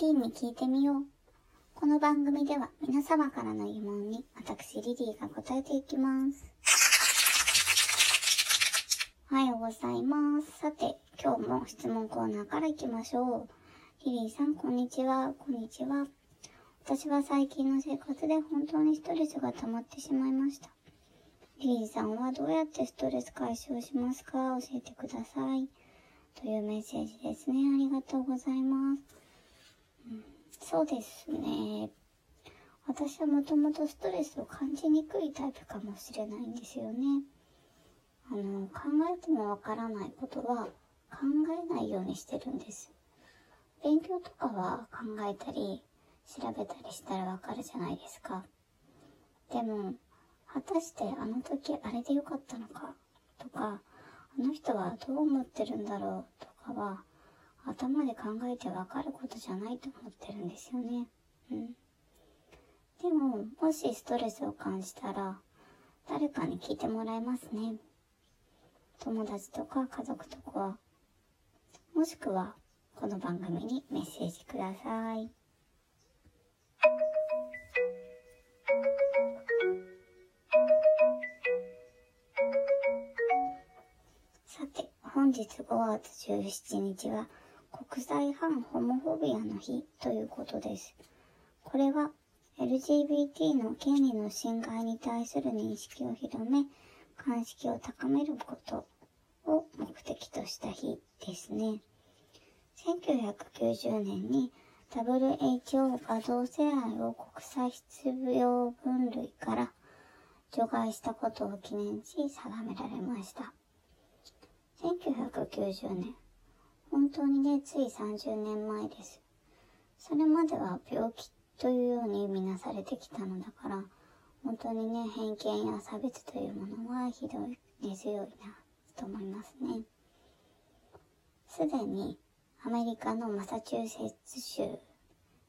リーに聞いてみよう。この番組では皆様からの疑問に私リリーが答えていきます。おはようございます。さて、今日も質問コーナーから行きましょう。リリーさん、こんにちは。こんにちは。私は最近の生活で本当にストレスが溜まってしまいました。リリーさんはどうやってストレス解消しますか？教えてください。というメッセージですね。ありがとうございます。そうですね。私はもともとストレスを感じにくいタイプかもしれないんですよね。あの、考えてもわからないことは考えないようにしてるんです。勉強とかは考えたり、調べたりしたらわかるじゃないですか。でも、果たしてあの時あれでよかったのかとか、あの人はどう思ってるんだろうとかは、頭で考えてわかることじゃないと思ってるんですよね。うん。でも、もしストレスを感じたら、誰かに聞いてもらえますね。友達とか家族とか、もしくはこの番組にメッセージください。さて、本日5月17日は国際反ホモフォビアの日ということです。これは LGBT の権利の侵害に対する認識を広め、鑑識を高めることを目的とした日ですね。1990年に WHO が同性愛を国際失病分類から除外したことを記念し定められました。1990年。本当にね、つい30年前です。それまでは病気というように見なされてきたのだから、本当にね、偏見や差別というものはひどい、根強いな、と思いますね。すでにアメリカのマサチューセッツ州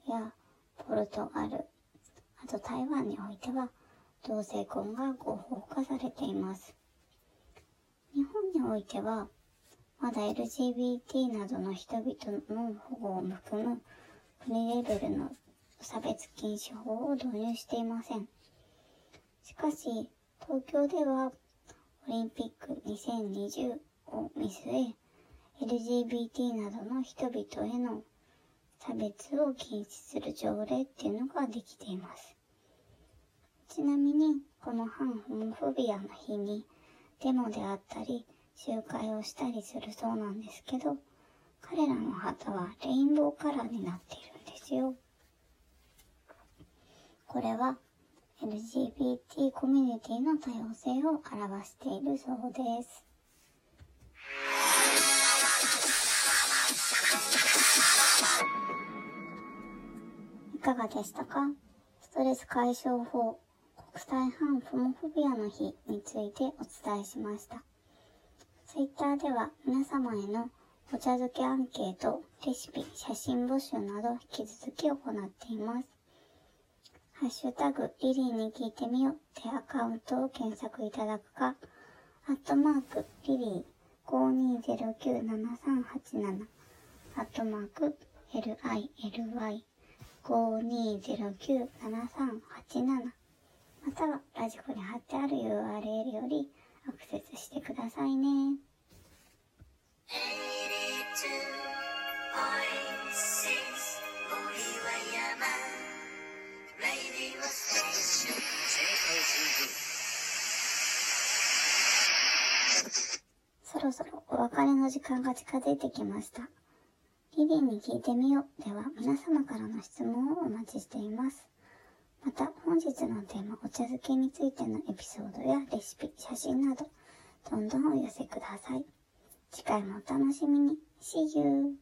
やポルトガル、あと台湾においては同性婚が合法化されています。日本においては、まだ LGBT などの人々の保護を含む国レベルの差別禁止法を導入していません。しかし、東京ではオリンピック2020を見据え、LGBT などの人々への差別を禁止する条例っていうのができています。ちなみに、この反ホモフォビアの日に、デモであったり、集会をしたりするそうなんですけど、彼らの旗はレインボーカラーになっているんですよ。これは LGBT コミュニティの多様性を表しているそうです。いかがでしたか？ストレス解消法国際反ホモフォビアの日についてお伝えしました。ツイッターでは皆様へのお茶漬けアンケート、レシピ、写真募集など引き続き行っています。ハッシュタグ、リリーに聞いてみよう。ってアカウントを検索いただくか、アットマーク、リリー52097387、アットマーク、LILY52097387 またはラジコに貼ってある URL よりアクセスしてくださいね。そろそろお別れの時間が近づいてきました。リリーに聞いてみようでは皆様からの質問をお待ちしています。また、本日のテーマ、お茶漬けについてのエピソードやレシピ、写真など、どんどんお寄せください。次回もお楽しみに。See you!